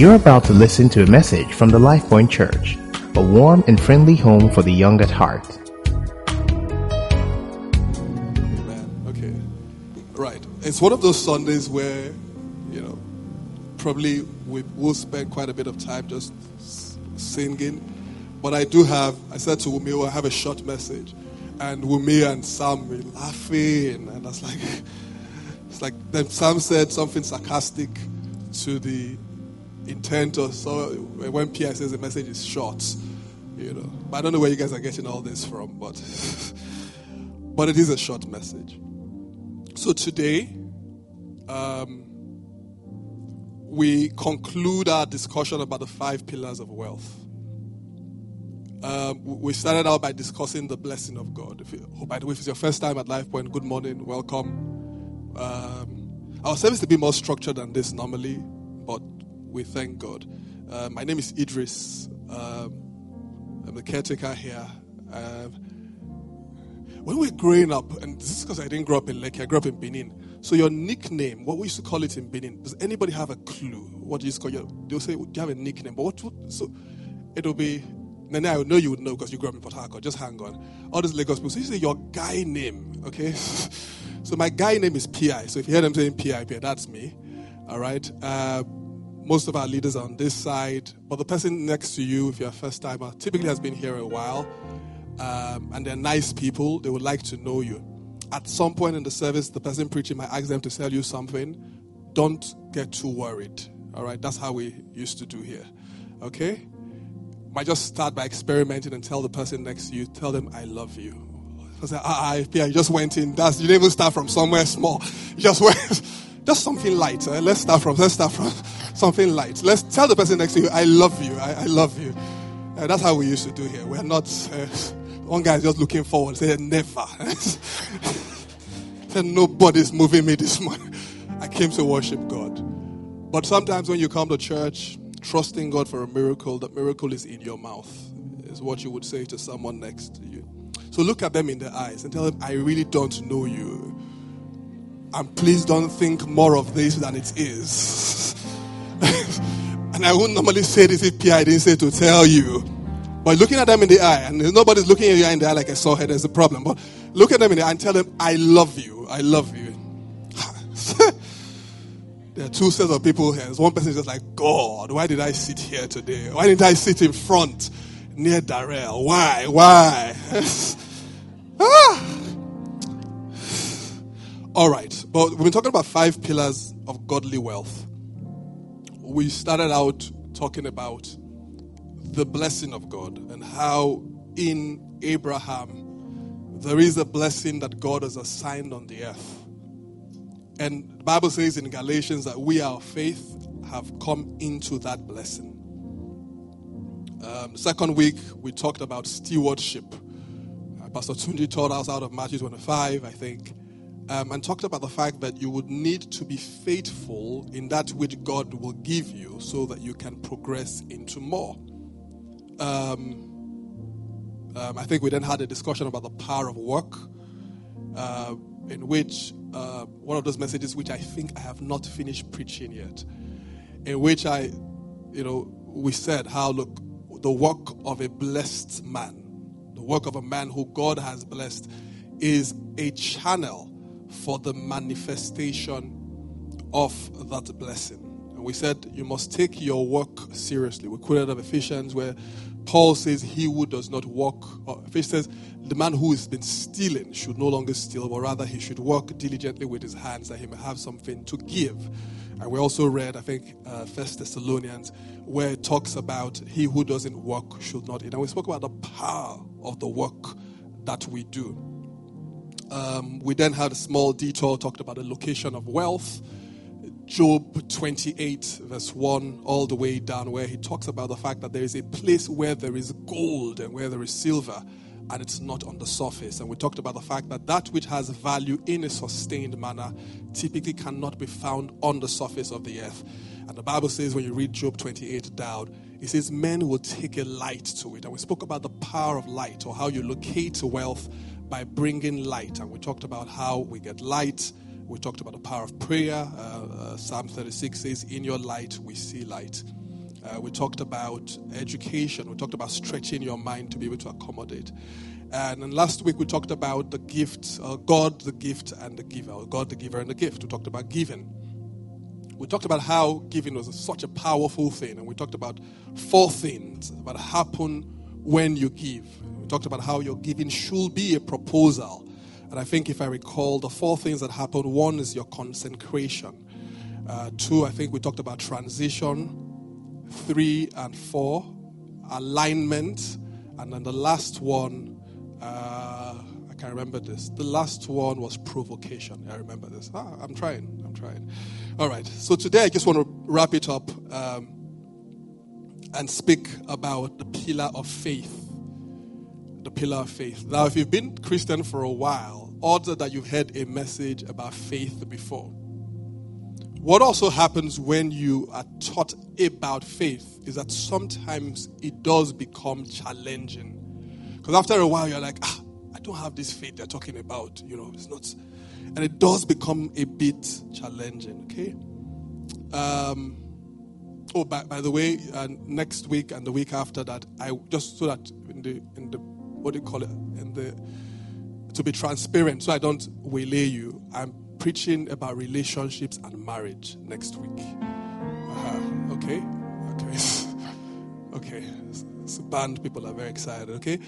You're about to listen to a message from the LifePoint Church, a warm and friendly home for the young at heart. Amen. Okay. Right. It's one of those Sundays where, you know, probably we will spend quite a bit of time just singing. But I do have, I said to Wumi, I have a short message. And Wumi and Sam were laughing. And I was like, it's like, then Sam said something sarcastic to the intent or so when PI says the message is short, you know. But I don't know where you guys are getting all this from, but but it is a short message. So today, um, we conclude our discussion about the five pillars of wealth. Um, we started out by discussing the blessing of God. If you, oh, by the way, if it's your first time at Life Point, good morning, welcome. Um, our service to be more structured than this normally, but we thank God. Uh, my name is Idris. Um, I'm the caretaker here. Um, when we're growing up, and this is because I didn't grow up in Lekki, I grew up in Benin. So your nickname, what we used to call it in Benin, does anybody have a clue? What you call your? They'll say do you have a nickname, but what? what so it'll be. Nene, I know you would know because you grew up in Port Harcourt. Just hang on. All these Lagos people. So you say your guy name, okay? so my guy name is Pi. So if you hear them saying Pi, Pi, that's me. All right. Uh, most of our leaders are on this side, but the person next to you, if you're a first timer, typically has been here a while, um, and they're nice people. They would like to know you. At some point in the service, the person preaching might ask them to sell you something. Don't get too worried. All right, that's how we used to do here. Okay, might just start by experimenting and tell the person next to you, tell them I love you. I say, ah, ah, yeah, you just went in. That's you didn't even start from somewhere small. You just went. Just something light. Uh, let's start from. Let's start from something light. Let's tell the person next to you, "I love you. I, I love you." Uh, that's how we used to do here. We're not. Uh, one guy is just looking forward. Say never. Said nobody's moving me this morning. I came to worship God. But sometimes when you come to church, trusting God for a miracle, that miracle is in your mouth. Is what you would say to someone next to you. So look at them in the eyes and tell them, "I really don't know you." And please don't think more of this than it is. and I wouldn't normally say this if Pierre didn't say to tell you. But looking at them in the eye, and nobody's looking at you in the eye like I saw her, there's a problem. But look at them in the eye and tell them, I love you. I love you. there are two sets of people here. There's One person is just like, God, why did I sit here today? Why didn't I sit in front near Darrell? Why? Why? ah! All right, but we've been talking about five pillars of godly wealth. We started out talking about the blessing of God and how in Abraham there is a blessing that God has assigned on the earth. And the Bible says in Galatians that we, our faith, have come into that blessing. Um, second week, we talked about stewardship. Uh, Pastor Tunji taught us out of Matthew 25, I think um, and talked about the fact that you would need to be faithful in that which God will give you so that you can progress into more. Um, um, I think we then had a discussion about the power of work, uh, in which uh, one of those messages which I think I have not finished preaching yet, in which I, you know, we said how, look, the work of a blessed man, the work of a man who God has blessed, is a channel for the manifestation of that blessing. And we said you must take your work seriously. We quoted of Ephesians where Paul says, He who does not work, or Ephesians says, the man who has been stealing should no longer steal, but rather he should work diligently with his hands that he may have something to give. And we also read, I think, uh, First Thessalonians, where it talks about he who doesn't work should not eat. And we spoke about the power of the work that we do. Um, we then had a small detour, talked about the location of wealth. Job 28, verse 1, all the way down, where he talks about the fact that there is a place where there is gold and where there is silver, and it's not on the surface. And we talked about the fact that that which has value in a sustained manner typically cannot be found on the surface of the earth. And the Bible says, when you read Job 28 down, it says, Men will take a light to it. And we spoke about the power of light or how you locate wealth by bringing light. And we talked about how we get light. We talked about the power of prayer. Uh, uh, Psalm 36 says, In your light, we see light. Uh, we talked about education. We talked about stretching your mind to be able to accommodate. And last week we talked about the gift, uh, God the gift and the giver, God the giver and the gift. We talked about giving. We talked about how giving was such a powerful thing, and we talked about four things that happen when you give. Talked about how your giving should be a proposal. And I think if I recall, the four things that happened one is your consecration. Uh, two, I think we talked about transition. Three and four, alignment. And then the last one, uh, I can't remember this. The last one was provocation. I remember this. Ah, I'm trying. I'm trying. All right. So today I just want to wrap it up um, and speak about the pillar of faith. The pillar of faith. Now, if you've been Christian for a while, odds are that you've heard a message about faith before. What also happens when you are taught about faith is that sometimes it does become challenging because after a while, you're like, ah, I don't have this faith they're talking about. You know, it's not. And it does become a bit challenging, okay? Um, oh, by, by the way, uh, next week and the week after that, I just so that in the, in the, what do you call it? In the, to be transparent, so I don't waylay you, I'm preaching about relationships and marriage next week. Uh-huh. Okay? Okay. okay band people are very excited, okay?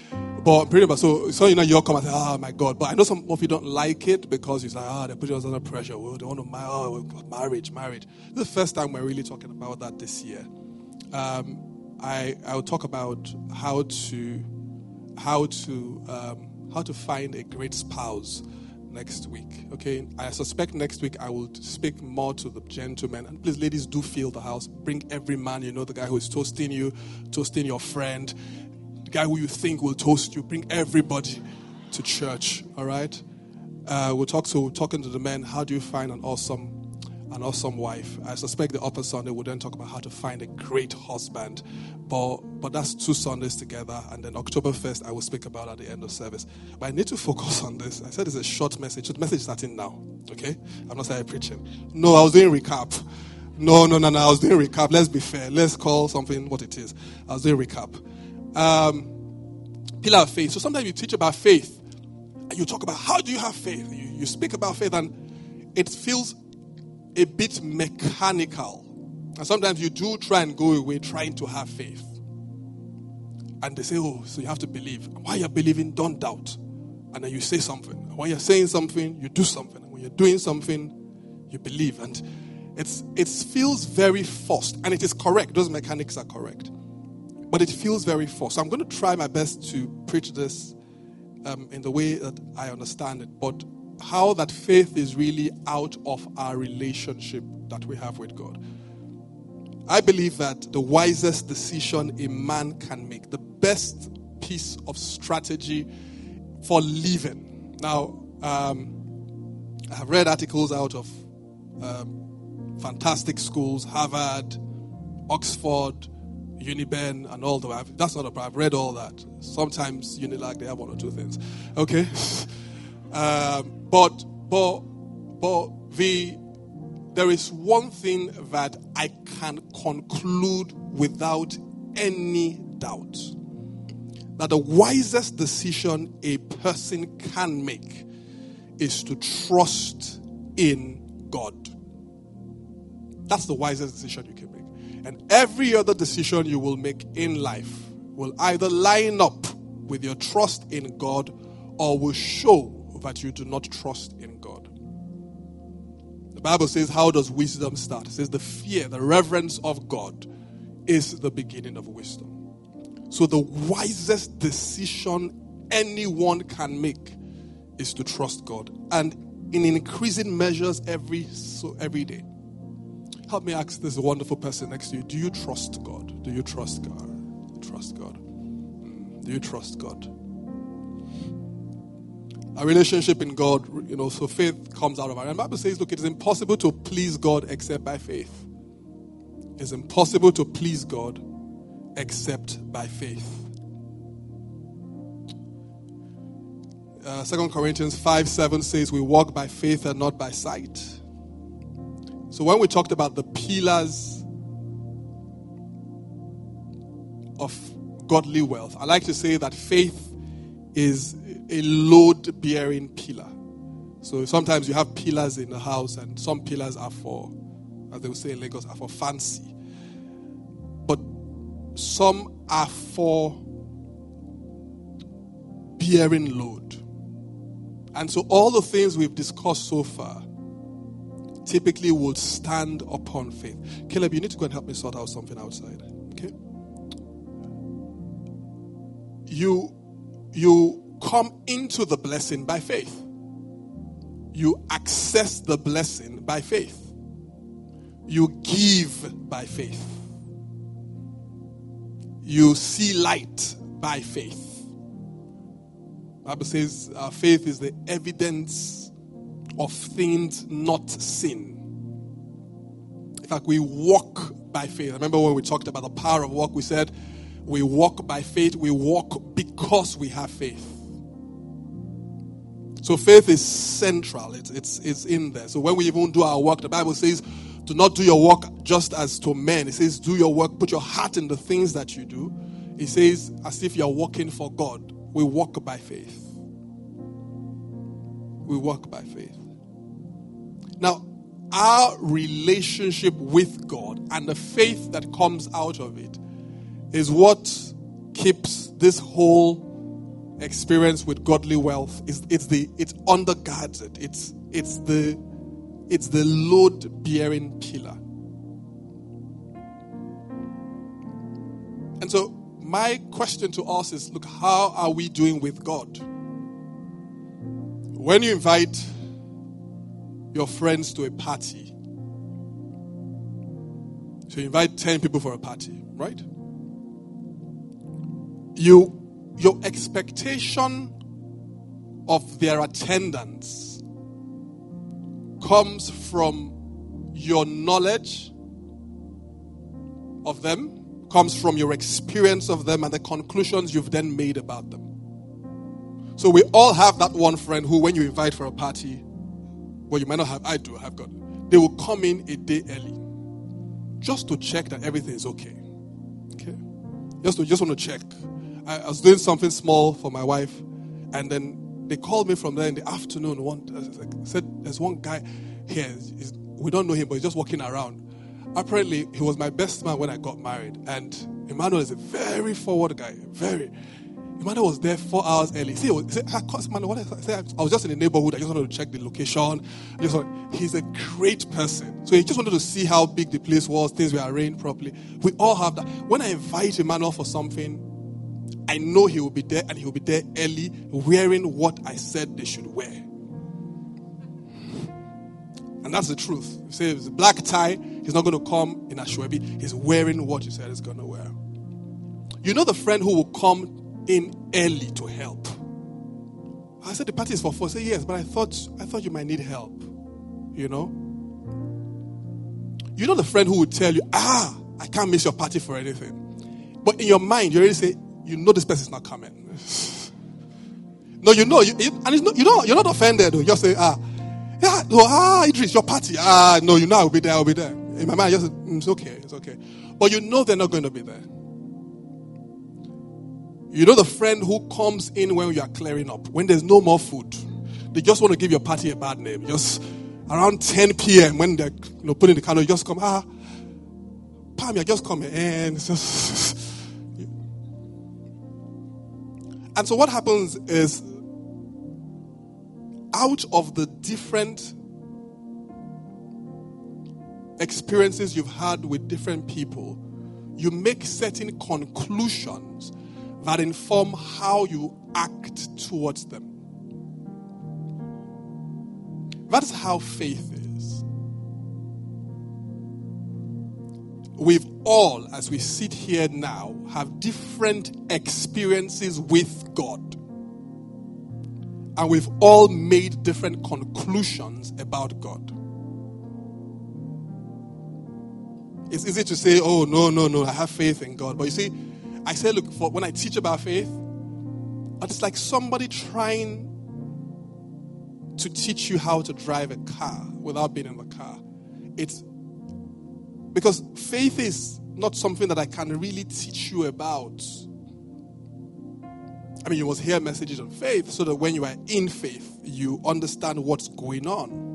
But pretty much, so, so you know, you'll come and say, oh my God. But I know some of you don't like it because you say, ah, oh, they put us under pressure. Well, they want to marry, oh, marriage, marriage. This is the first time we're really talking about that this year. Um, I, I will talk about how to, how to, um, how to find a great spouse next week. Okay, I suspect next week I will speak more to the gentlemen. And please, ladies, do fill the house. Bring every man you know, the guy who is toasting you, toasting your friend, the guy who you think will toast you. Bring everybody to church. All right. Uh, we'll talk. We're talking to the men. How do you find an awesome an awesome wife. I suspect the upper Sunday will then talk about how to find a great husband. But but that's two Sundays together, and then October 1st I will speak about at the end of service. But I need to focus on this. I said it's a short message. The message is starting now. Okay? I'm not saying preaching. No, I was doing recap. No, no, no, no. I was doing recap. Let's be fair. Let's call something what it is. I was doing recap. Um, pillar of faith. So sometimes you teach about faith, and you talk about how do you have faith. You, you speak about faith, and it feels a bit mechanical. And sometimes you do try and go away trying to have faith. And they say, oh, so you have to believe. While you're believing, don't doubt. And then you say something. And when you're saying something, you do something. And when you're doing something, you believe. And it's it feels very forced. And it is correct. Those mechanics are correct. But it feels very forced. So I'm going to try my best to preach this um, in the way that I understand it. But how that faith is really out of our relationship that we have with God. I believe that the wisest decision a man can make, the best piece of strategy for living. Now, um, I have read articles out of um, fantastic schools, Harvard, Oxford, Uniben, and all that. That's not a problem. I've read all that. Sometimes Unilag, they have one or two things. Okay? um, but, but, but the, there is one thing that I can conclude without any doubt that the wisest decision a person can make is to trust in God. That's the wisest decision you can make. And every other decision you will make in life will either line up with your trust in God or will show that you do not trust in God. The Bible says, How does wisdom start? It says, The fear, the reverence of God is the beginning of wisdom. So, the wisest decision anyone can make is to trust God. And in increasing measures every so every day. Help me ask this wonderful person next to you. Do you trust God? Do you trust God? Trust God. Do you trust God? Hmm, a relationship in God, you know, so faith comes out of it. And Bible says, look, it is impossible to please God except by faith. It's impossible to please God except by faith. Uh, 2 Corinthians 5 7 says, We walk by faith and not by sight. So when we talked about the pillars of godly wealth, I like to say that faith is a load bearing pillar. So sometimes you have pillars in the house, and some pillars are for, as they will say in Lagos, are for fancy. But some are for bearing load. And so all the things we've discussed so far typically would stand upon faith. Caleb, you need to go and help me sort out something outside. Okay? You you come into the blessing by faith. You access the blessing by faith. You give by faith. You see light by faith. Bible says our faith is the evidence of things not seen. In fact, we walk by faith. Remember when we talked about the power of walk, we said we walk by faith, we walk because we have faith. So faith is central. It's, it's, it's in there. So when we even do our work, the Bible says, do not do your work just as to men. It says, do your work, put your heart in the things that you do. It says, as if you're working for God. We walk by faith. We walk by faith. Now, our relationship with God and the faith that comes out of it is what keeps this whole experience with godly wealth is it's the it undergirds it. It's it's the it's the load bearing pillar and so my question to us is look how are we doing with god? When you invite your friends to a party so you invite 10 people for a party right? You your expectation of their attendance comes from your knowledge of them, comes from your experience of them, and the conclusions you've then made about them. So we all have that one friend who, when you invite for a party, well, you might not have, I do, I've got, they will come in a day early just to check that everything is okay. Okay? Just to just want to check. I, was doing something small for my wife, and then they called me from there in the afternoon. One uh, said, "There's one guy here. He's, we don't know him, but he's just walking around." Apparently, he was my best man when I got married, and Emmanuel is a very forward guy. Very. Emmanuel was there four hours early. See, he said, I, Emmanuel, what I, say, I was just in the neighborhood. I just wanted to check the location. Just he's a great person. So he just wanted to see how big the place was, things were arranged properly. We all have that. When I invite Emmanuel for something, I know he will be there and he will be there early wearing what I said they should wear. And that's the truth. You say it's black tie, he's not going to come in a shwebi. He's wearing what you said he's going to wear. You know the friend who will come in early to help. I said the party is for four. Say yes, but I thought I thought you might need help. You know. You know the friend who would tell you, ah, I can't miss your party for anything. But in your mind, you already say, you know this person is not coming. no, you know, you, and it's not, you know, you're not offended. You just say, ah, yeah, no, ah, Idris, your party. Ah, no, you know I'll be there, I'll be there. In my mind, just, mm, it's okay, it's okay. But you know they're not going to be there. You know the friend who comes in when you are clearing up, when there's no more food. They just want to give your party a bad name. Just around 10 p.m. when they're you know, putting the candle, you just come, ah, Pam, you're just coming in. Just, And so what happens is out of the different experiences you've had with different people, you make certain conclusions that inform how you act towards them. That's how faith is. We've all, as we sit here now, have different experiences with God. And we've all made different conclusions about God. It's easy to say, oh, no, no, no, I have faith in God. But you see, I say, look, for when I teach about faith, it's like somebody trying to teach you how to drive a car without being in the car. It's because faith is not something that I can really teach you about. I mean, you must hear messages on faith so that when you are in faith, you understand what's going on.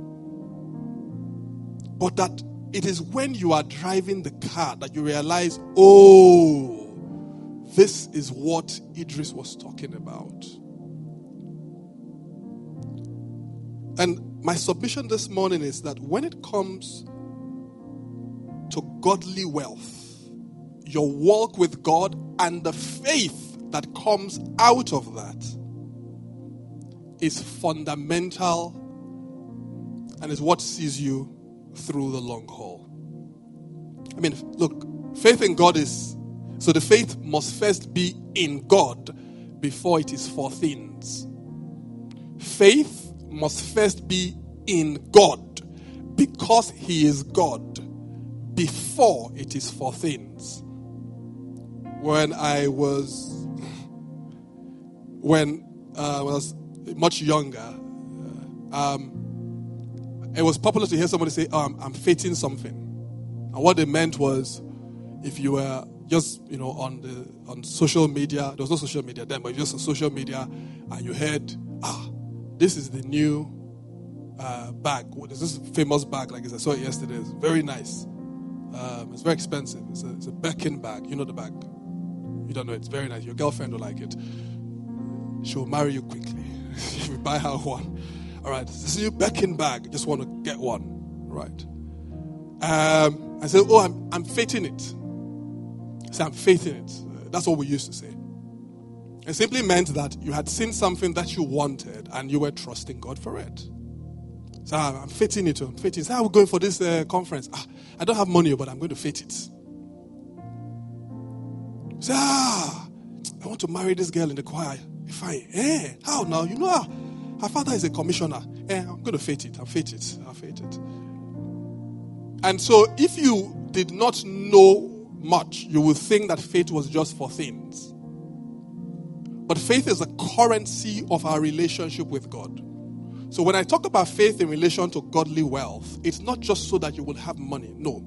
But that it is when you are driving the car that you realize, oh, this is what Idris was talking about. And my submission this morning is that when it comes to godly wealth, your walk with God and the faith that comes out of that is fundamental and is what sees you through the long haul. I mean, look, faith in God is so the faith must first be in God before it is for things. Faith must first be in God because He is God before it is for things. When I was when, uh, when I was much younger, uh, um, it was popular to hear somebody say, oh, I'm, I'm fating something. And what they meant was if you were just, you know, on the on social media, there was no social media then, but just on social media, and you heard, ah, this is the new uh, bag. There's this famous bag, like I saw it yesterday. It's very nice. Um, it's very expensive. It's a, it's a bag. You know the bag. You don't know. It's very nice. Your girlfriend will like it. She'll marry you quickly if you buy her one. All right. This is your Birkin bag. Just want to get one. Right. Um, I said, Oh, I'm, I'm it. I said, I'm fating it. That's what we used to say. It simply meant that you had seen something that you wanted and you were trusting God for it. So I'm fitting it. I'm fitting. So how are we going for this uh, conference? Ah, I don't have money, but I'm going to fit it. Say, ah, I want to marry this girl in the choir. If I, eh, how now? You know, her father is a commissioner. Eh, I'm going to fit it. I'll fit it. I'll fit it. And so, if you did not know much, you would think that faith was just for things. But faith is a currency of our relationship with God. So, when I talk about faith in relation to godly wealth, it's not just so that you will have money. No.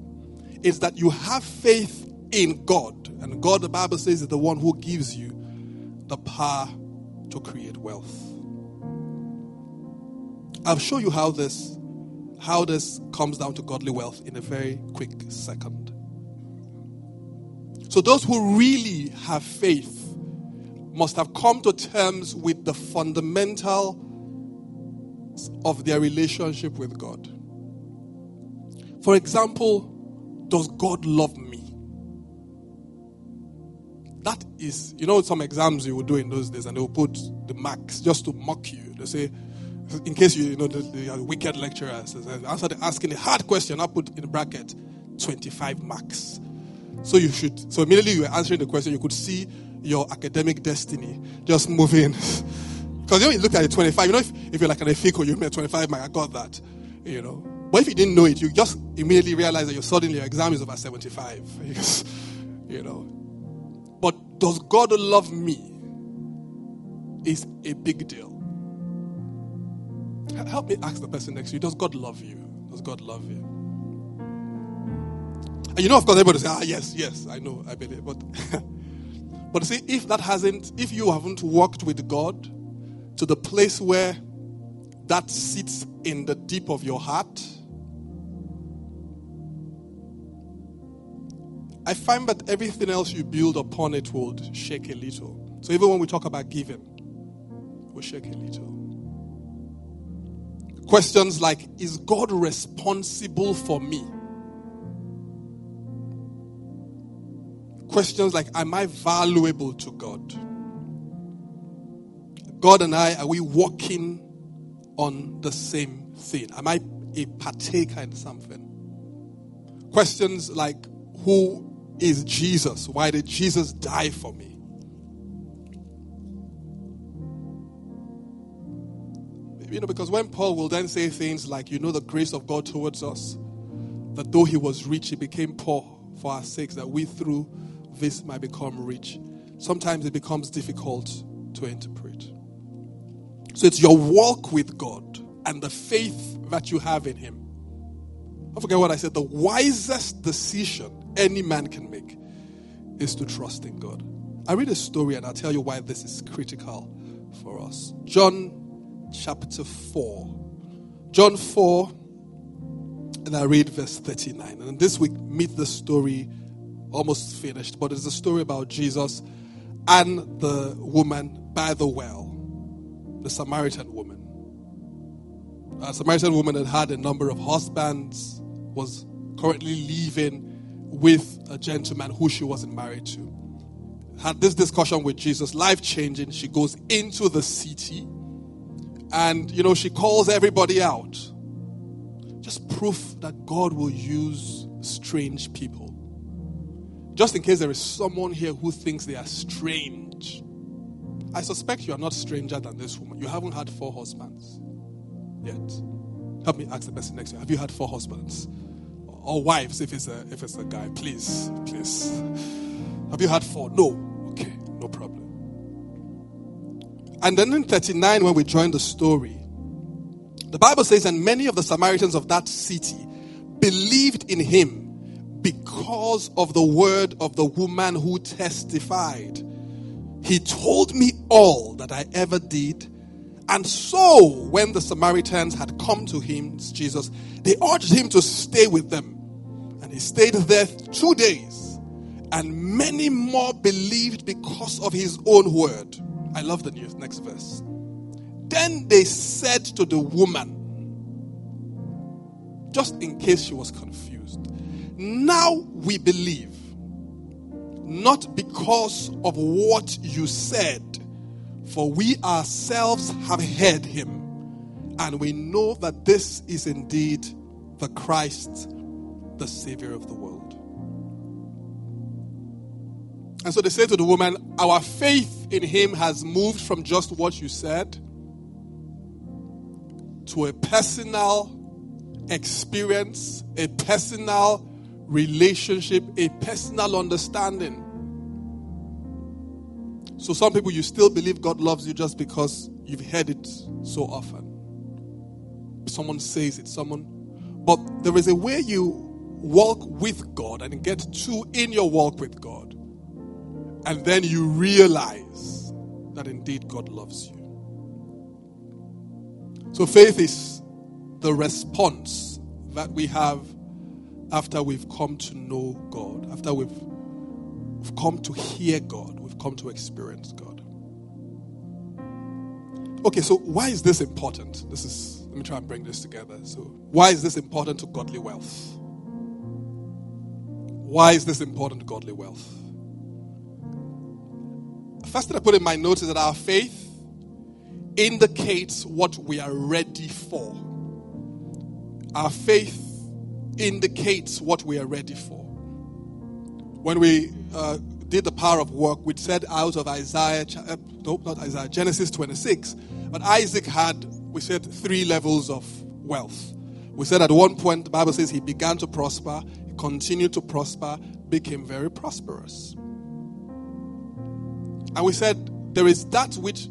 It's that you have faith in God. And God, the Bible says, is the one who gives you the power to create wealth. I'll show you how this how this comes down to godly wealth in a very quick second. So those who really have faith must have come to terms with the fundamental of their relationship with God. For example, does God love me? That is, you know, some exams you would do in those days, and they will put the marks just to mock you. They say, in case you, you know, the, the wicked lecturers answer the asking a hard question, I put in bracket 25 marks. So you should, so immediately you were answering the question, you could see your academic destiny just moving. Because you know, you look at the 25, you know, if, if you're like an efiko, you made 25 mark, I got that, you know. But if you didn't know it, you just immediately realize that you're suddenly your exam is over 75. you know. But does God love me? Is a big deal. Help me ask the person next to you, does God love you? Does God love you? And you know, of course, everybody say, ah, yes, yes, I know, I believe. But, but see, if that hasn't, if you haven't walked with God to the place where that sits in the deep of your heart, I find that everything else you build upon it will shake a little. So even when we talk about giving, we'll shake a little. Questions like Is God responsible for me? Questions like Am I valuable to God? God and I, are we walking on the same thing? Am I a partaker in something? Questions like Who is Jesus? Why did Jesus die for me? You know, because when Paul will then say things like, you know, the grace of God towards us, that though he was rich, he became poor for our sakes, that we through this might become rich. Sometimes it becomes difficult to interpret. So it's your walk with God and the faith that you have in Him. Don't forget what I said. The wisest decision any man can make is to trust in God. I read a story and I'll tell you why this is critical for us. John chapter 4. John 4, and I read verse 39. And this week, meet the story almost finished, but it's a story about Jesus and the woman by the well, the Samaritan woman. A Samaritan woman had had a number of husbands, was currently living with a gentleman who she wasn't married to. Had this discussion with Jesus, life changing. She goes into the city and, you know, she calls everybody out. Just proof that God will use strange people. Just in case there is someone here who thinks they are strange. I suspect you are not stranger than this woman. You haven't had four husbands yet. Help me ask the person next to you. Have you had four husbands? Or wives if it's a if it's a guy. Please, please. Have you had four? No. Okay, no problem. And then in 39, when we join the story, the Bible says, and many of the Samaritans of that city believed in him because of the word of the woman who testified. He told me all that I ever did. And so, when the Samaritans had come to him, Jesus, they urged him to stay with them. And he stayed there two days. And many more believed because of his own word. I love the news. Next verse. Then they said to the woman, just in case she was confused, now we believe, not because of what you said, for we ourselves have heard him, and we know that this is indeed the Christ, the Savior of the world. And so they say to the woman, Our faith in him has moved from just what you said to a personal experience, a personal relationship, a personal understanding. So, some people, you still believe God loves you just because you've heard it so often. Someone says it, someone. But there is a way you walk with God and get to in your walk with God. And then you realize that indeed God loves you. So, faith is the response that we have after we've come to know God, after we've, we've come to hear God, we've come to experience God. Okay, so why is this important? This is, let me try and bring this together. So, why is this important to godly wealth? Why is this important to godly wealth? First thing I put in my notes is that our faith indicates what we are ready for. Our faith indicates what we are ready for. When we uh, did the power of work, we said out of Isaiah, uh, nope, not Isaiah, Genesis 26. But Isaac had, we said, three levels of wealth. We said at one point, the Bible says he began to prosper, he continued to prosper, became very prosperous. And we said there is that which,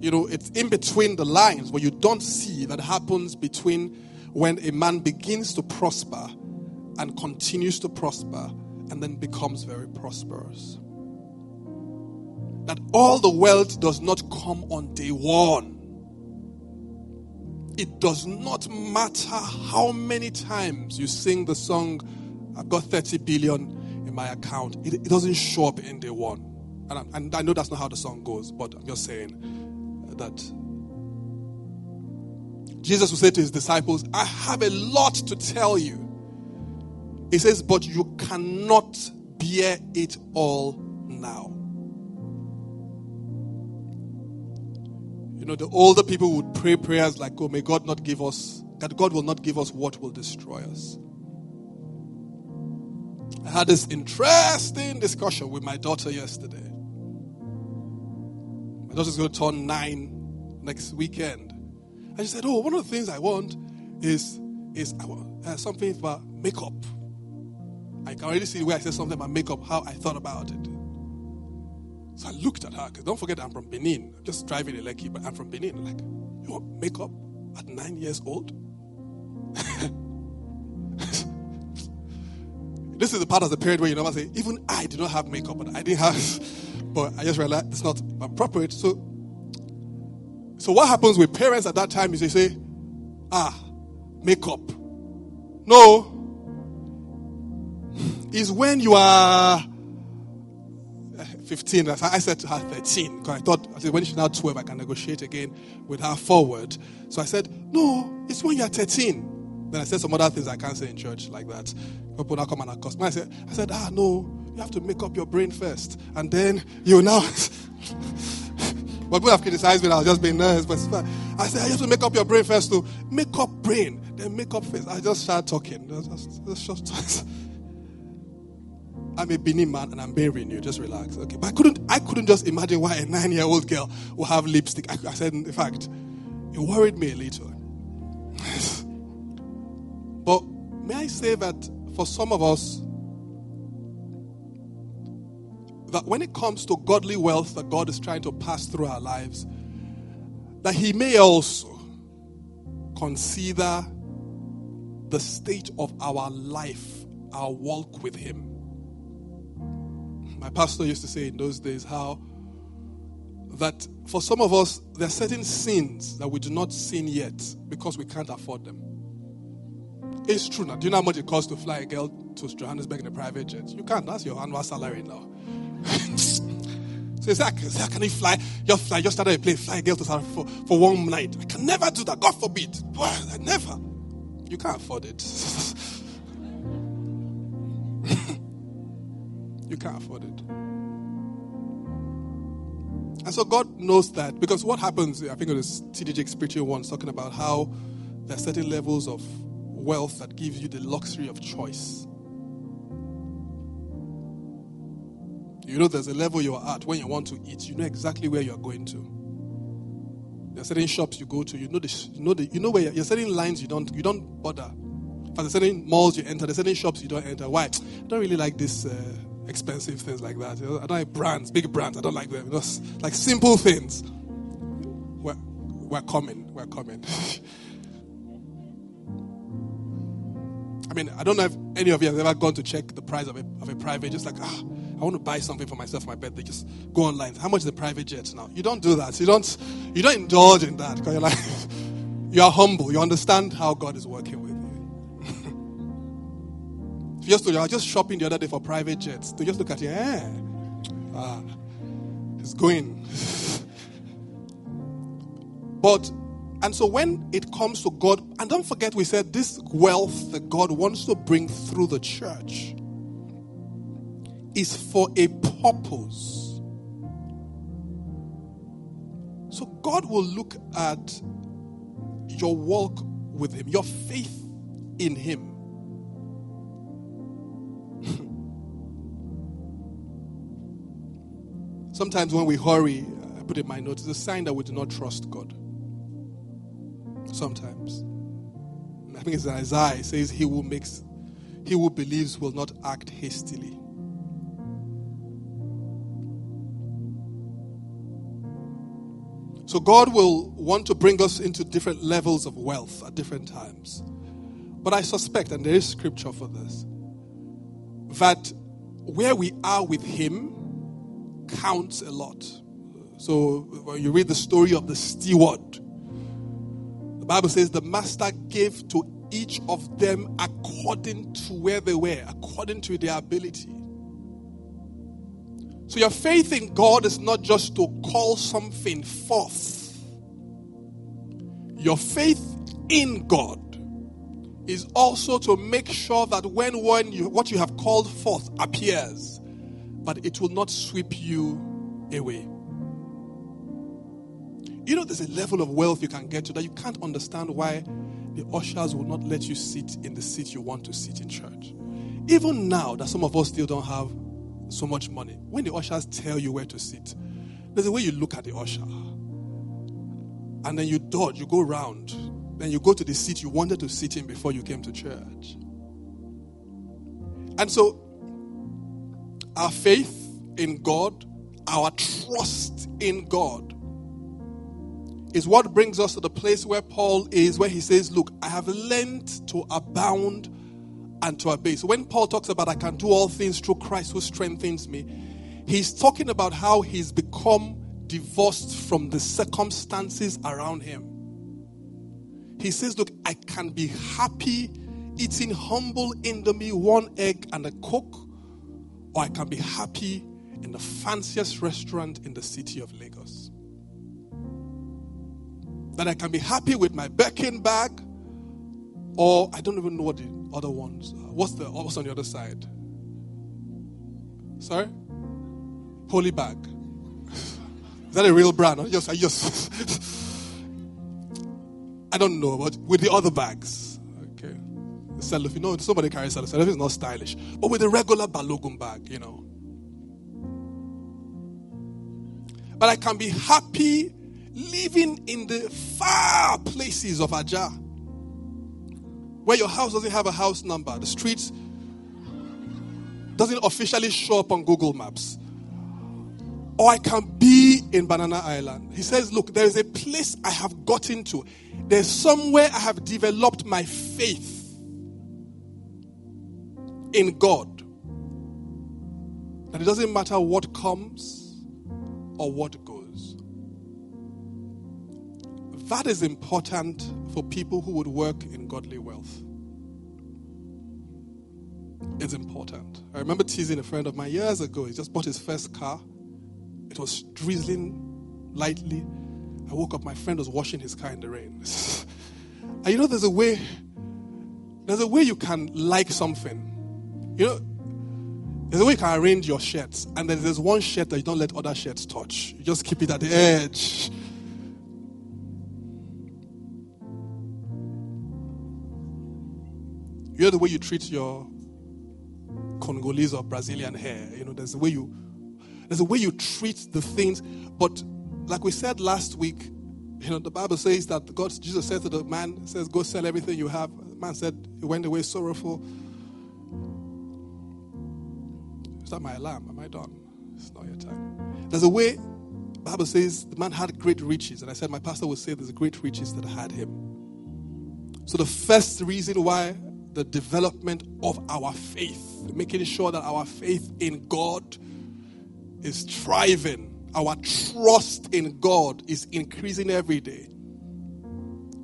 you know, it's in between the lines where you don't see that happens between when a man begins to prosper and continues to prosper and then becomes very prosperous. That all the wealth does not come on day one. It does not matter how many times you sing the song, I've got 30 billion in my account. It, it doesn't show up in day one. And I, and I know that's not how the song goes, but I'm just saying that Jesus will say to his disciples, I have a lot to tell you. He says, but you cannot bear it all now. You know, the older people would pray prayers like, oh, may God not give us, that God will not give us what will destroy us. I had this interesting discussion with my daughter yesterday. My daughter's going to turn nine next weekend. And she said, Oh, one of the things I want is, is I want, uh, something about makeup. I can already see where I said something about makeup, how I thought about it. So I looked at her, because don't forget I'm from Benin. I'm just driving a Lekki, but I'm from Benin. Like, you want makeup at nine years old? this is the part of the period where you normally say, even I did not have makeup, but I didn't have, but I just realized it's not appropriate. So, so what happens with parents at that time is they say, ah, make up. No, is when you are 15. I said to her 13 because I thought I said when she's now 12, I can negotiate again with her forward. So I said, no, it's when you're 13. Then I said some other things I can't say in church like that. People now come and accost me. I said, I said, ah, no, you have to make up your brain first, and then you now. but people have criticized me. I was just being nice, but I said, I have to make up your brain first to make up brain, then make up face. I just started talking. Just, just, just, I'm a Benin man and I'm being renewed. Just relax. Okay. But I couldn't I couldn't just imagine why a nine year old girl will have lipstick. I, I said, in fact, it worried me a little. but may I say that for some of us, that when it comes to godly wealth that God is trying to pass through our lives, that He may also consider the state of our life, our walk with Him. My pastor used to say in those days how that for some of us, there are certain sins that we do not sin yet because we can't afford them. It's true now. Do you know how much it costs to fly a girl to Johannesburg in a private jet? You can't. That's your annual salary now. so you say, how can you fly? Just fly, just start a plane, fly a girl to South for, for one night. I can never do that. God forbid. Never. You can't afford it. You can't afford it. And so God knows that because what happens, I think it was TDJ Spiritual Ones talking about how there are certain levels of wealth that gives you the luxury of choice. You know, there's a level you're at when you want to eat, you know exactly where you're going to. There are certain shops you go to, you know the, you know the, you know where you're, certain lines you don't, you don't bother. For the certain malls you enter, the certain shops you don't enter. Why? I don't really like this. Uh, expensive things like that. I don't like brands, big brands. I don't like them. Just like simple things. We're, we're coming. We're coming. I mean, I don't know if any of you have ever gone to check the price of a, of a private, just like, ah, I want to buy something for myself for my birthday. Just go online. How much is the private jet now? You don't do that. You don't, you don't indulge in that because you're like, you are humble. You understand how God is working with just told you, I was just shopping the other day for private jets. To just look at you, eh? Ah, it's going. but, and so when it comes to God, and don't forget, we said this wealth that God wants to bring through the church is for a purpose. So God will look at your walk with Him, your faith in Him Sometimes when we hurry, I put in my notes, it's a sign that we do not trust God. Sometimes. I think it's Isaiah it says he who makes he who believes will not act hastily. So God will want to bring us into different levels of wealth at different times. But I suspect, and there is scripture for this, that where we are with Him counts a lot. So when you read the story of the steward, the Bible says the master gave to each of them according to where they were, according to their ability. So your faith in God is not just to call something forth. Your faith in God is also to make sure that when, when you, what you have called forth appears, but it will not sweep you away. You know, there's a level of wealth you can get to that you can't understand why the ushers will not let you sit in the seat you want to sit in church. Even now that some of us still don't have so much money, when the ushers tell you where to sit, there's a way you look at the usher. And then you dodge, you go round, then you go to the seat you wanted to sit in before you came to church. And so our faith in God, our trust in God, is what brings us to the place where Paul is, where he says, Look, I have learned to abound and to obey. So when Paul talks about I can do all things through Christ who strengthens me, he's talking about how he's become divorced from the circumstances around him. He says, Look, I can be happy eating humble indomie, one egg, and a coke, or I can be happy in the fanciest restaurant in the city of Lagos. That I can be happy with my Birkin bag, or I don't even know what the other ones. Uh, what's the what's on the other side? Sorry, Holy bag. Is that a real brand? I just, I I don't know, but with the other bags, okay. The cellophane, know, somebody carries cellophane. Cellophane is not stylish, but with a regular Balogun bag, you know. But I can be happy living in the far places of Ajah, where your house doesn't have a house number, the streets doesn't officially show up on Google Maps. Or I can be in Banana Island. He says, Look, there is a place I have gotten to. There's somewhere I have developed my faith in God. That it doesn't matter what comes or what goes. That is important for people who would work in godly wealth. It's important. I remember teasing a friend of mine years ago. He just bought his first car. It was drizzling lightly. I woke up, my friend was washing his car in the rain. and you know, there's a way, there's a way you can like something. You know, there's a way you can arrange your shirts, and then there's one shirt that you don't let other shirts touch. You just keep it at the edge. You know the way you treat your Congolese or Brazilian hair. You know, there's a way you there's a way you treat the things. But like we said last week, you know, the Bible says that God, Jesus said to the man, says, Go sell everything you have. The man said, He went away sorrowful. Is that my alarm? Am I done? It's not your time. There's a way, Bible says, the man had great riches. And I said, My pastor would say there's great riches that had him. So the first reason why the development of our faith, making sure that our faith in God is thriving, our trust in God is increasing every day,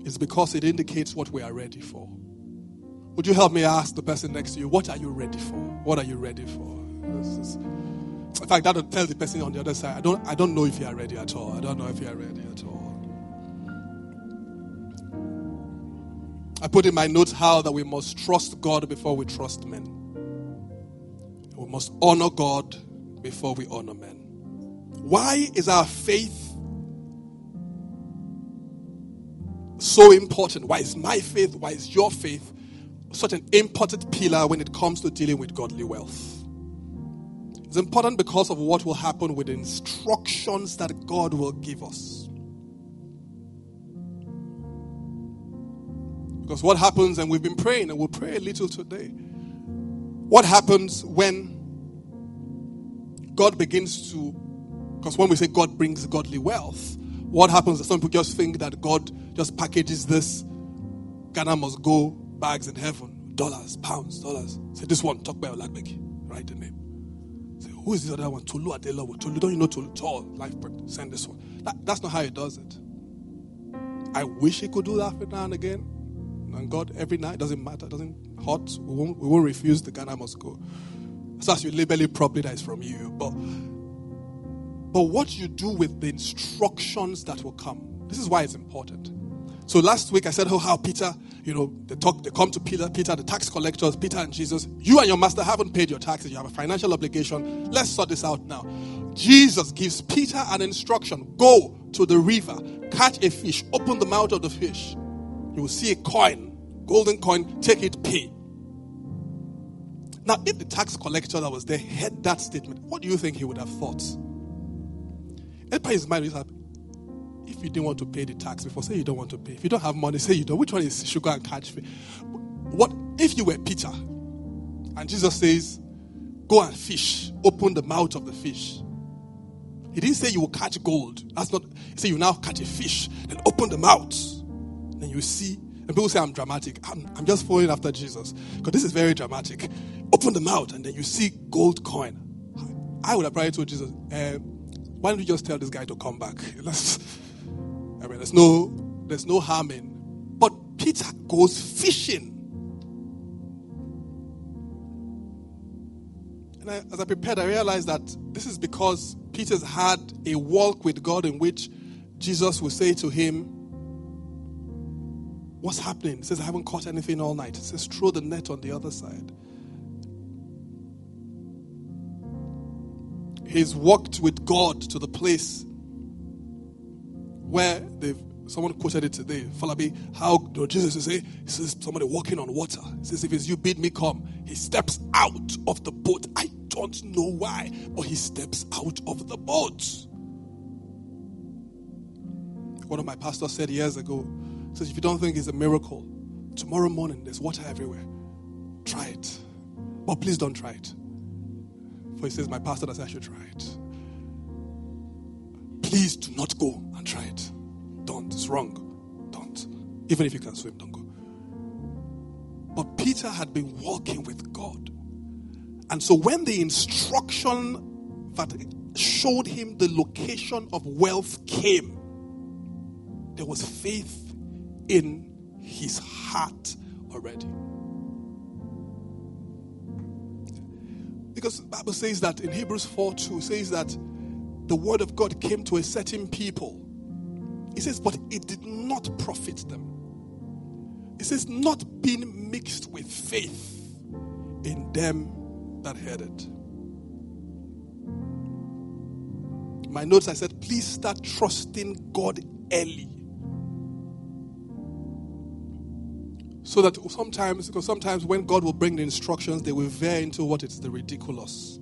is because it indicates what we are ready for. Would you help me ask the person next to you, what are you ready for? What are you ready for? Is, in fact, that will tell the person on the other side, I don't, I don't know if you are ready at all. I don't know if you are ready at all. I put in my notes how that we must trust God before we trust men. We must honor God before we honor men. Why is our faith so important? Why is my faith, why is your faith such an important pillar when it comes to dealing with godly wealth? It's important because of what will happen with the instructions that God will give us. Because what happens, and we've been praying, and we'll pray a little today. What happens when God begins to, because when we say God brings godly wealth, what happens is some people just think that God just packages this. Ghana must go bags in heaven, dollars, pounds, dollars. Say this one, talk by Olagbeki, write the name. Say, who is this other one? Tolu Adelawo. Tolu, don't you know Tolu? Tall, life Send this one. That, that's not how he does it. I wish he could do that every now and again. And God, every night, doesn't matter, doesn't hot. We won't, we won't refuse the Ghana must go. So as you label it properly, that is from you. But but what you do with the instructions that will come. This is why it's important. So last week I said, oh, how Peter, you know, they talk, they come to Peter, Peter, the tax collectors, Peter and Jesus. You and your master haven't paid your taxes. You have a financial obligation. Let's sort this out now. Jesus gives Peter an instruction: go to the river, catch a fish, open the mouth of the fish. You will see a coin, golden coin. Take it, pay. Now, if the tax collector that was there heard that statement, what do you think he would have thought? Everybody his mind is like, if you didn't want to pay the tax before, say you don't want to pay. If you don't have money, say you don't. Which one is sugar and catch fish? What if you were Peter and Jesus says, Go and fish, open the mouth of the fish. He didn't say you will catch gold. That's not, he said you now catch a fish, then open the mouth. Then you see And people say I'm dramatic. I'm, I'm just following after Jesus because this is very dramatic. Open the mouth and then you see gold coin. I would have probably told Jesus, uh, why don't you just tell this guy to come back? I mean, there's no, there's no harm in. But Peter goes fishing. And I, as I prepared, I realized that this is because Peter's had a walk with God in which Jesus will say to him, What's happening? He says, I haven't caught anything all night. He says, Throw the net on the other side. He's walked with God to the place where they've someone quoted it today. Falabi, how you Jesus say, he says somebody walking on water. He says, if it's you bid me come, he steps out of the boat. I don't know why, but he steps out of the boat. One of my pastors said years ago, says, if you don't think it's a miracle, tomorrow morning there's water everywhere. Try it. But please don't try it. For he says, my pastor says I should try it. Please do not go and try it. Don't. It's wrong. Don't. Even if you can swim, don't go. But Peter had been walking with God. And so when the instruction that showed him the location of wealth came, there was faith in his heart already. Because the Bible says that in Hebrews 4 2 says that the word of God came to a certain people. It says, but it did not profit them. It says, not being mixed with faith in them that heard it. My notes, I said, please start trusting God early. So that sometimes, because sometimes when God will bring the instructions, they will veer into what is the ridiculous.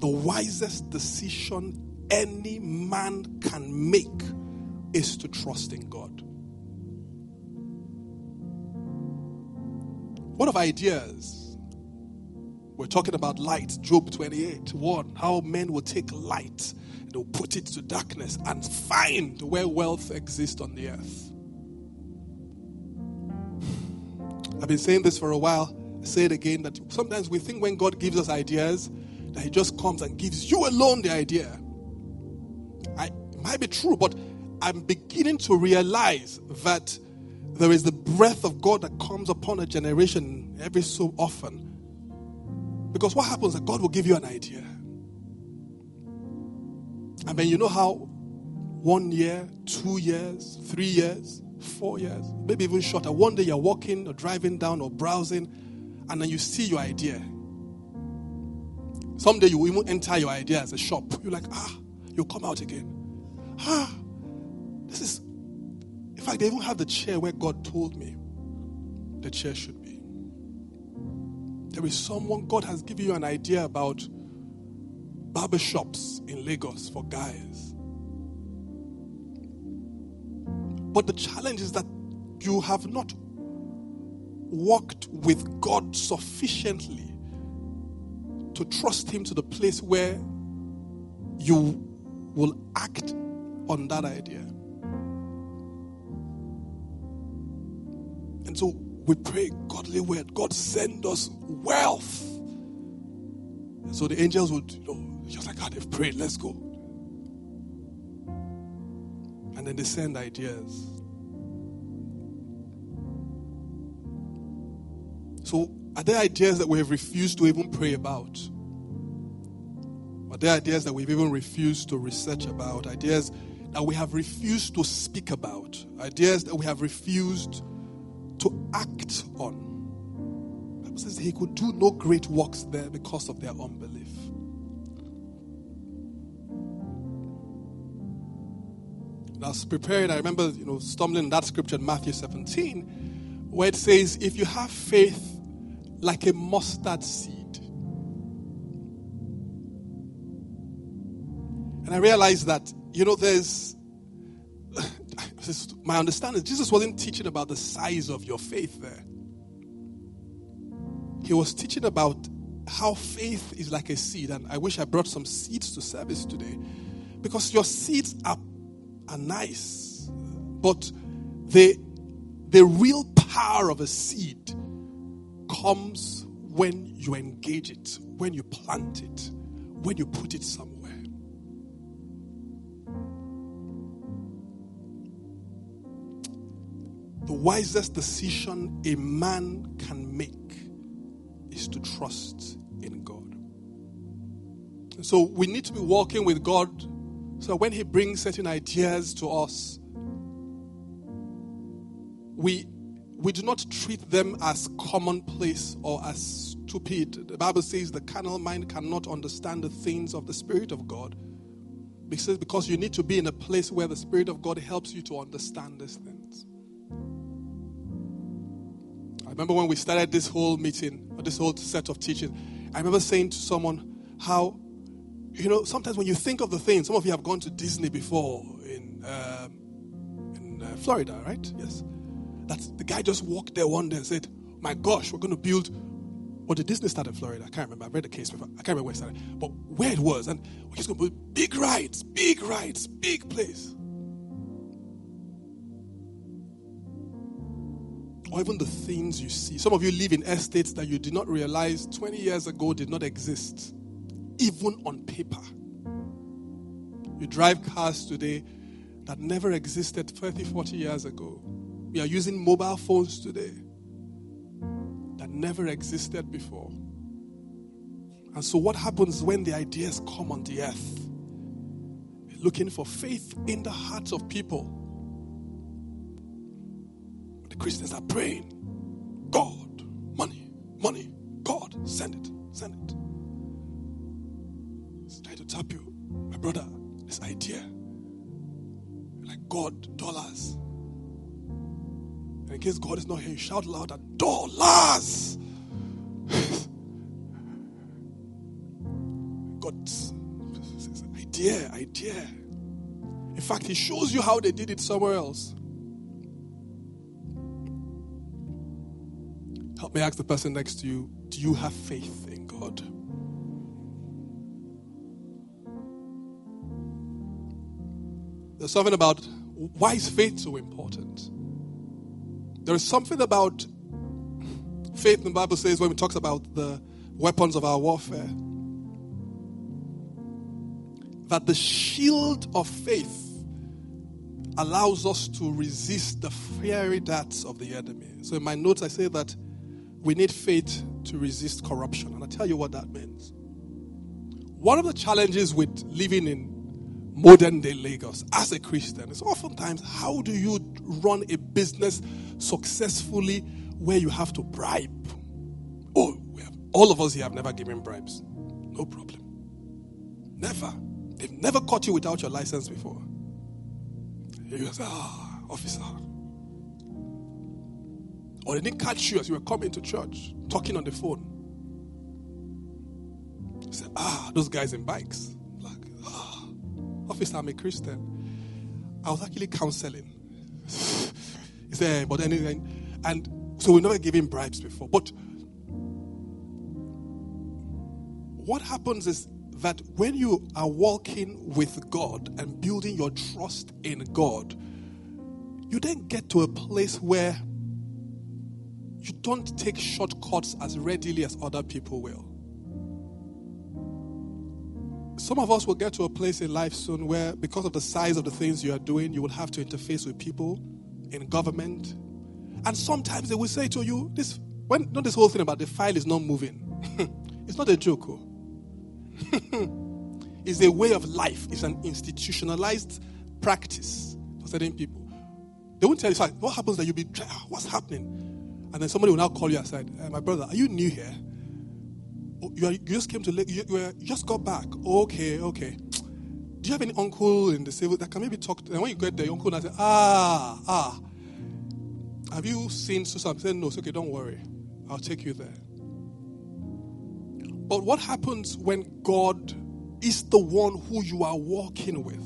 The wisest decision any man can make is to trust in God. What of ideas? We're talking about light, Job 28 1. How men will take light and they'll put it to darkness and find where wealth exists on the earth. I've been saying this for a while. I say it again that sometimes we think when God gives us ideas, that He just comes and gives you alone the idea. I, it might be true, but I'm beginning to realize that there is the breath of God that comes upon a generation every so often. Because what happens is that God will give you an idea. And then you know how one year, two years, three years, four years, maybe even shorter. One day you're walking or driving down or browsing, and then you see your idea. Someday you will even enter your idea as a shop. You're like, ah, you'll come out again. Ah, this is. In fact, they even have the chair where God told me the chair should be. There is someone, God has given you an idea about barbershops in Lagos for guys. But the challenge is that you have not walked with God sufficiently to trust Him to the place where you will act on that idea. And so we pray, godly word, God send us wealth. And so the angels would, you know, just like, God, they've prayed, let's go. And they send ideas. So, are there ideas that we have refused to even pray about? Are there ideas that we've even refused to research about? Ideas that we have refused to speak about? Ideas that we have refused to act on? The Bible says he could do no great works there because of their unbelief. I was preparing, I remember, you know, stumbling in that scripture in Matthew 17, where it says, if you have faith like a mustard seed. And I realized that, you know, there's my understanding, Jesus wasn't teaching about the size of your faith there. He was teaching about how faith is like a seed. And I wish I brought some seeds to service today. Because your seeds are are nice, but the, the real power of a seed comes when you engage it, when you plant it, when you put it somewhere. The wisest decision a man can make is to trust in God. So we need to be walking with God so when He brings certain ideas to us, we we do not treat them as commonplace or as stupid. The Bible says the carnal mind cannot understand the things of the Spirit of God. Because, because you need to be in a place where the Spirit of God helps you to understand these things. I remember when we started this whole meeting, or this whole set of teaching, I remember saying to someone how, you know, sometimes when you think of the things, some of you have gone to Disney before in, um, in uh, Florida, right? Yes that the guy just walked there one day and said, My gosh, we're going to build. Or did Disney start in Florida? I can't remember. I read the case before. I can't remember where it started. But where it was. And we're just going to build big rides, big rides, big place. Or even the things you see. Some of you live in estates that you did not realize 20 years ago did not exist, even on paper. You drive cars today that never existed 30, 40 years ago. We are using mobile phones today that never existed before. And so, what happens when the ideas come on the earth? Looking for faith in the hearts of people. The Christians are praying God, money, money, God, send it, send it. Tap you, my brother, this idea. Like God, dollars, And in case God is not here, shout louder, dollars. God idea, idea. In fact, he shows you how they did it somewhere else. Help me ask the person next to you do you have faith in God? There's something about why is faith so important? There is something about faith, the Bible says, when it talks about the weapons of our warfare, that the shield of faith allows us to resist the fiery darts of the enemy. So in my notes, I say that we need faith to resist corruption. And I tell you what that means. One of the challenges with living in modern day Lagos as a Christian is oftentimes how do you run a business successfully where you have to bribe? Oh, have, all of us here have never given bribes. No problem. Never. They've never caught you without your license before. You say, ah, officer. Or they didn't catch you as you were coming to church, talking on the phone. You say, ah, those guys in bikes. Officer, I'm a Christian. I was actually counseling. he said, but anyway, and so we never given bribes before. But what happens is that when you are walking with God and building your trust in God, you then get to a place where you don't take shortcuts as readily as other people will. Some of us will get to a place in life soon where, because of the size of the things you are doing, you will have to interface with people in government. And sometimes they will say to you, this when not this whole thing about the file is not moving. it's not a joke. Oh. it's a way of life. It's an institutionalized practice for certain people. They won't tell you, what happens that you'll be, ah, what's happening? And then somebody will now call you aside. Hey, my brother, are you new here? You, are, you just came to, you, you, you, just got back. Okay, okay. Do you have any uncle in the civil that can maybe talk? To, and when you get there, your uncle will say, ah, ah. Have you seen Susan? I said, no, it's okay, don't worry. I'll take you there. But what happens when God is the one who you are walking with,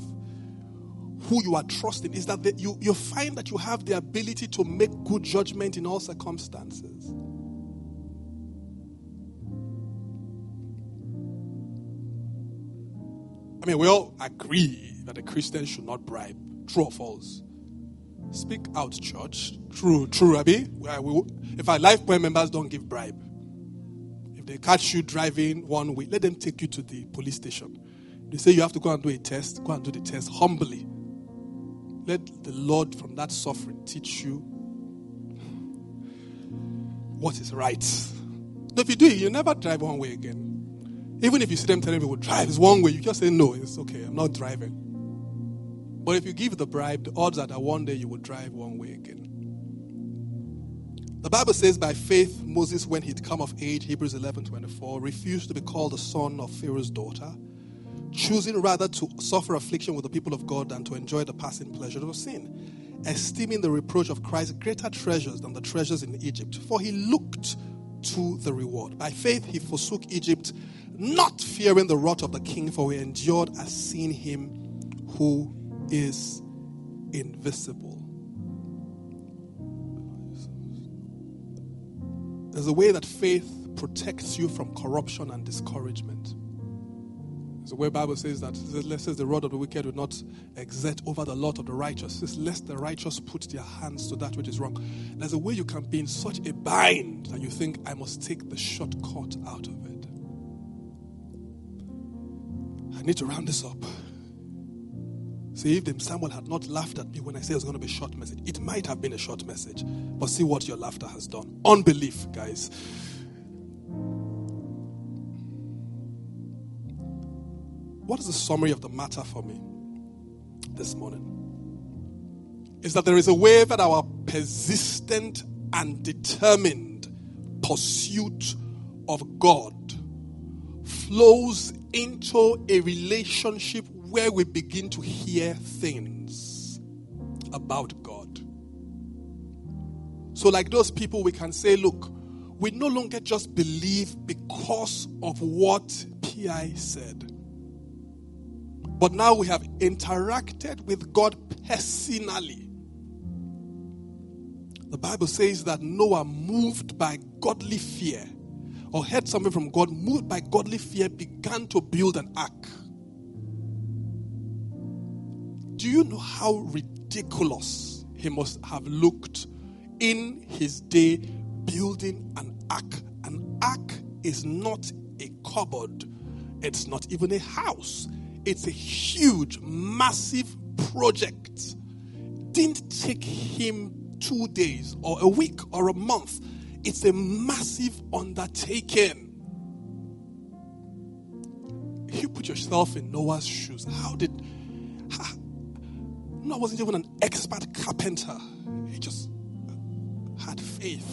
who you are trusting, is that the, you, you find that you have the ability to make good judgment in all circumstances. Mean, we all agree that a Christian should not bribe. True or false? Speak out, church. True, true, Abby. If our LifePoint members don't give bribe, if they catch you driving one way, let them take you to the police station. They say you have to go and do a test. Go and do the test humbly. Let the Lord from that suffering teach you what is right. if you do it, you never drive one way again. Even if you see them telling people drive it's one way, you just say no, it's okay, I'm not driving. But if you give the bribe, the odds are that one day you will drive one way again. The Bible says, by faith, Moses, when he'd come of age, Hebrews 11 24, refused to be called the son of Pharaoh's daughter, choosing rather to suffer affliction with the people of God than to enjoy the passing pleasure of sin, esteeming the reproach of Christ greater treasures than the treasures in Egypt. For he looked to the reward. By faith, he forsook Egypt, not fearing the wrath of the king, for we endured as seeing him who is invisible. There's a way that faith protects you from corruption and discouragement. There's a way Bible says that says the rod of the wicked will not exert over the lot of the righteous. It says, lest the righteous put their hands to that which is wrong. There's a way you can be in such a bind that you think I must take the shortcut out of it. Need to round this up. See, if someone had not laughed at me when I said it was going to be a short message, it might have been a short message. But see what your laughter has done. Unbelief, guys. What is the summary of the matter for me this morning? Is that there is a way that our persistent and determined pursuit of God flows into a relationship where we begin to hear things about God. So, like those people, we can say, look, we no longer just believe because of what PI said, but now we have interacted with God personally. The Bible says that Noah, moved by godly fear, or heard something from God, moved by godly fear, began to build an ark. Do you know how ridiculous he must have looked in his day building an ark? An ark is not a cupboard, it's not even a house. It's a huge, massive project. Didn't take him two days or a week or a month. It's a massive undertaking. You put yourself in Noah's shoes. How did. How, Noah wasn't even an expert carpenter, he just had faith.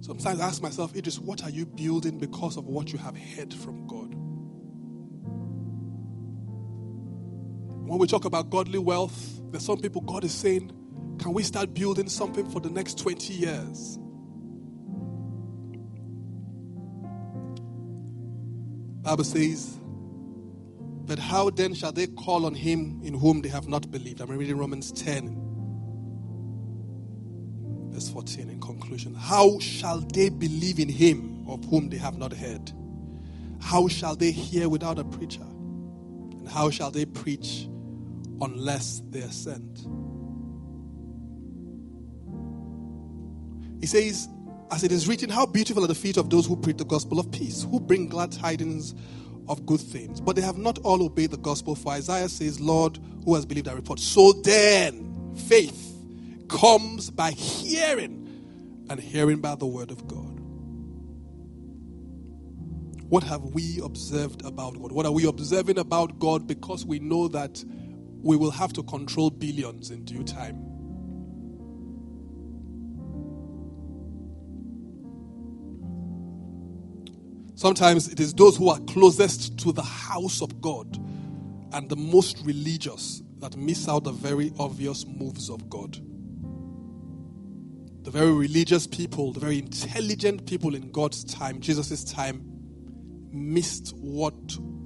Sometimes I ask myself, Idris, what are you building because of what you have heard from God? When we talk about godly wealth, there's some people God is saying, can we start building something for the next 20 years? Bible says, but how then shall they call on him in whom they have not believed? I'm reading Romans 10, verse 14 in conclusion. How shall they believe in him of whom they have not heard? How shall they hear without a preacher? And how shall they preach unless they are sent? He says, as it is written, how beautiful are the feet of those who preach the gospel of peace, who bring glad tidings of good things. But they have not all obeyed the gospel, for Isaiah says, Lord, who has believed our report? So then, faith comes by hearing, and hearing by the word of God. What have we observed about God? What are we observing about God because we know that we will have to control billions in due time? Sometimes it is those who are closest to the house of God and the most religious that miss out the very obvious moves of God. The very religious people, the very intelligent people in God's time, Jesus' time, missed what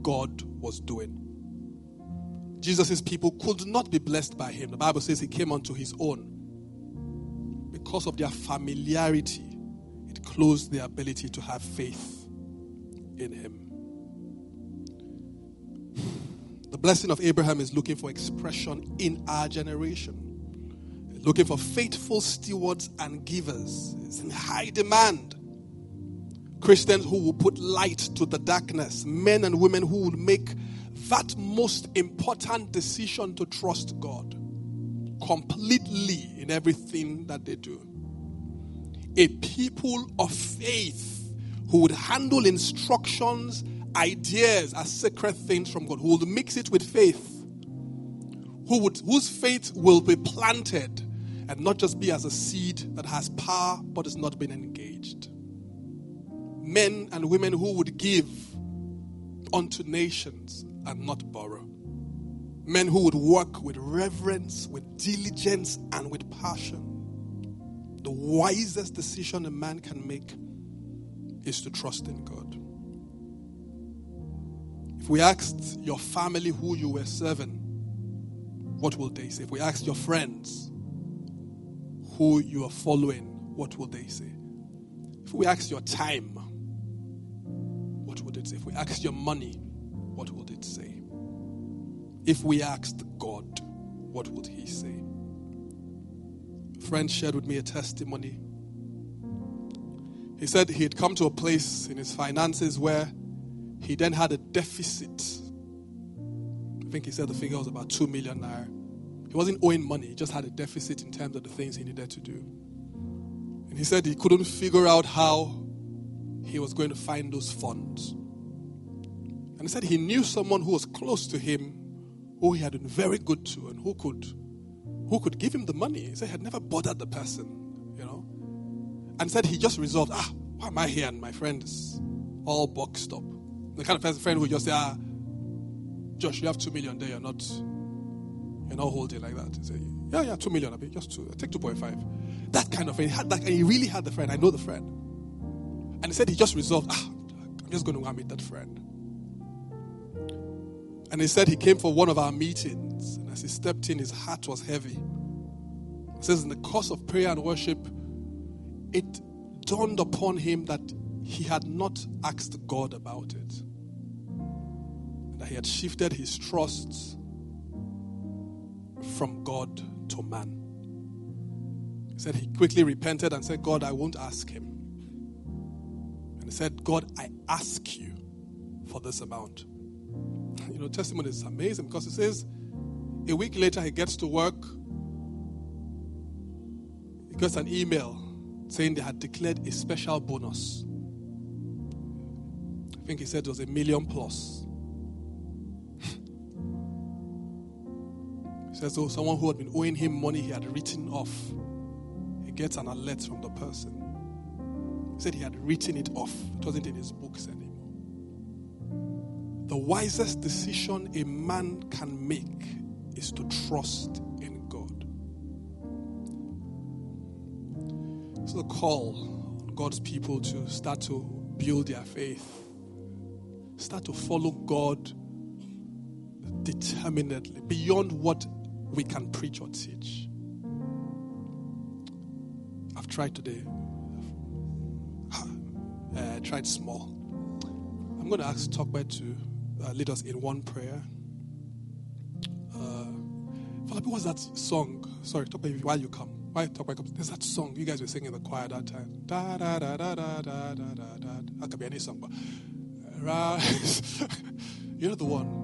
God was doing. Jesus' people could not be blessed by him. The Bible says he came unto his own. Because of their familiarity, it closed their ability to have faith in him. The blessing of Abraham is looking for expression in our generation. Looking for faithful stewards and givers. It's in high demand. Christians who will put light to the darkness, men and women who will make that most important decision to trust God completely in everything that they do. A people of faith who would handle instructions, ideas as sacred things from God, who would mix it with faith, who would, whose faith will be planted and not just be as a seed that has power but is not been engaged. Men and women who would give unto nations and not borrow. Men who would work with reverence, with diligence, and with passion. The wisest decision a man can make is to trust in God. If we asked your family who you were serving, what will they say? If we asked your friends who you are following, what will they say? If we asked your time, what would it say? If we asked your money, what would it say? If we asked God, what would He say? A friend shared with me a testimony. He said he had come to a place in his finances where he then had a deficit. I think he said the figure was about 2 million naira. He wasn't owing money, he just had a deficit in terms of the things he needed to do. And he said he couldn't figure out how he was going to find those funds. And he said he knew someone who was close to him who he had been very good to and who could who could give him the money. He said he had never bothered the person. And said he just resolved, ah, why am I here? And my friend is all boxed up. The kind of person friend who just say, ah, Josh, you have two million there, you're not you're not holding like that. He said, Yeah, yeah, two million, I mean, just two, take 2.5. That kind of friend. He had that, and he really had the friend. I know the friend. And he said he just resolved, ah, I'm just going to go and meet that friend. And he said he came for one of our meetings. And as he stepped in, his heart was heavy. He says, in the course of prayer and worship, it dawned upon him that he had not asked God about it. That he had shifted his trust from God to man. He said he quickly repented and said, God, I won't ask him. And he said, God, I ask you for this amount. You know, testimony is amazing because it says a week later he gets to work. He gets an email saying they had declared a special bonus. I think he said it was a million plus. he says, so someone who had been owing him money he had written off. He gets an alert from the person. He said he had written it off. It wasn't in his books anymore. The wisest decision a man can make is to trust So, the call on God's people to start to build their faith, start to follow God determinedly beyond what we can preach or teach. I've tried today. I uh, tried small. I'm going to ask Talkback to uh, lead us in one prayer. Uh, what's that song? Sorry, baby, while you come. Why talk about? There's that song you guys were singing in the choir that time. Da da da da da da da da. That could be any song, but. Uh, rise. you know the one.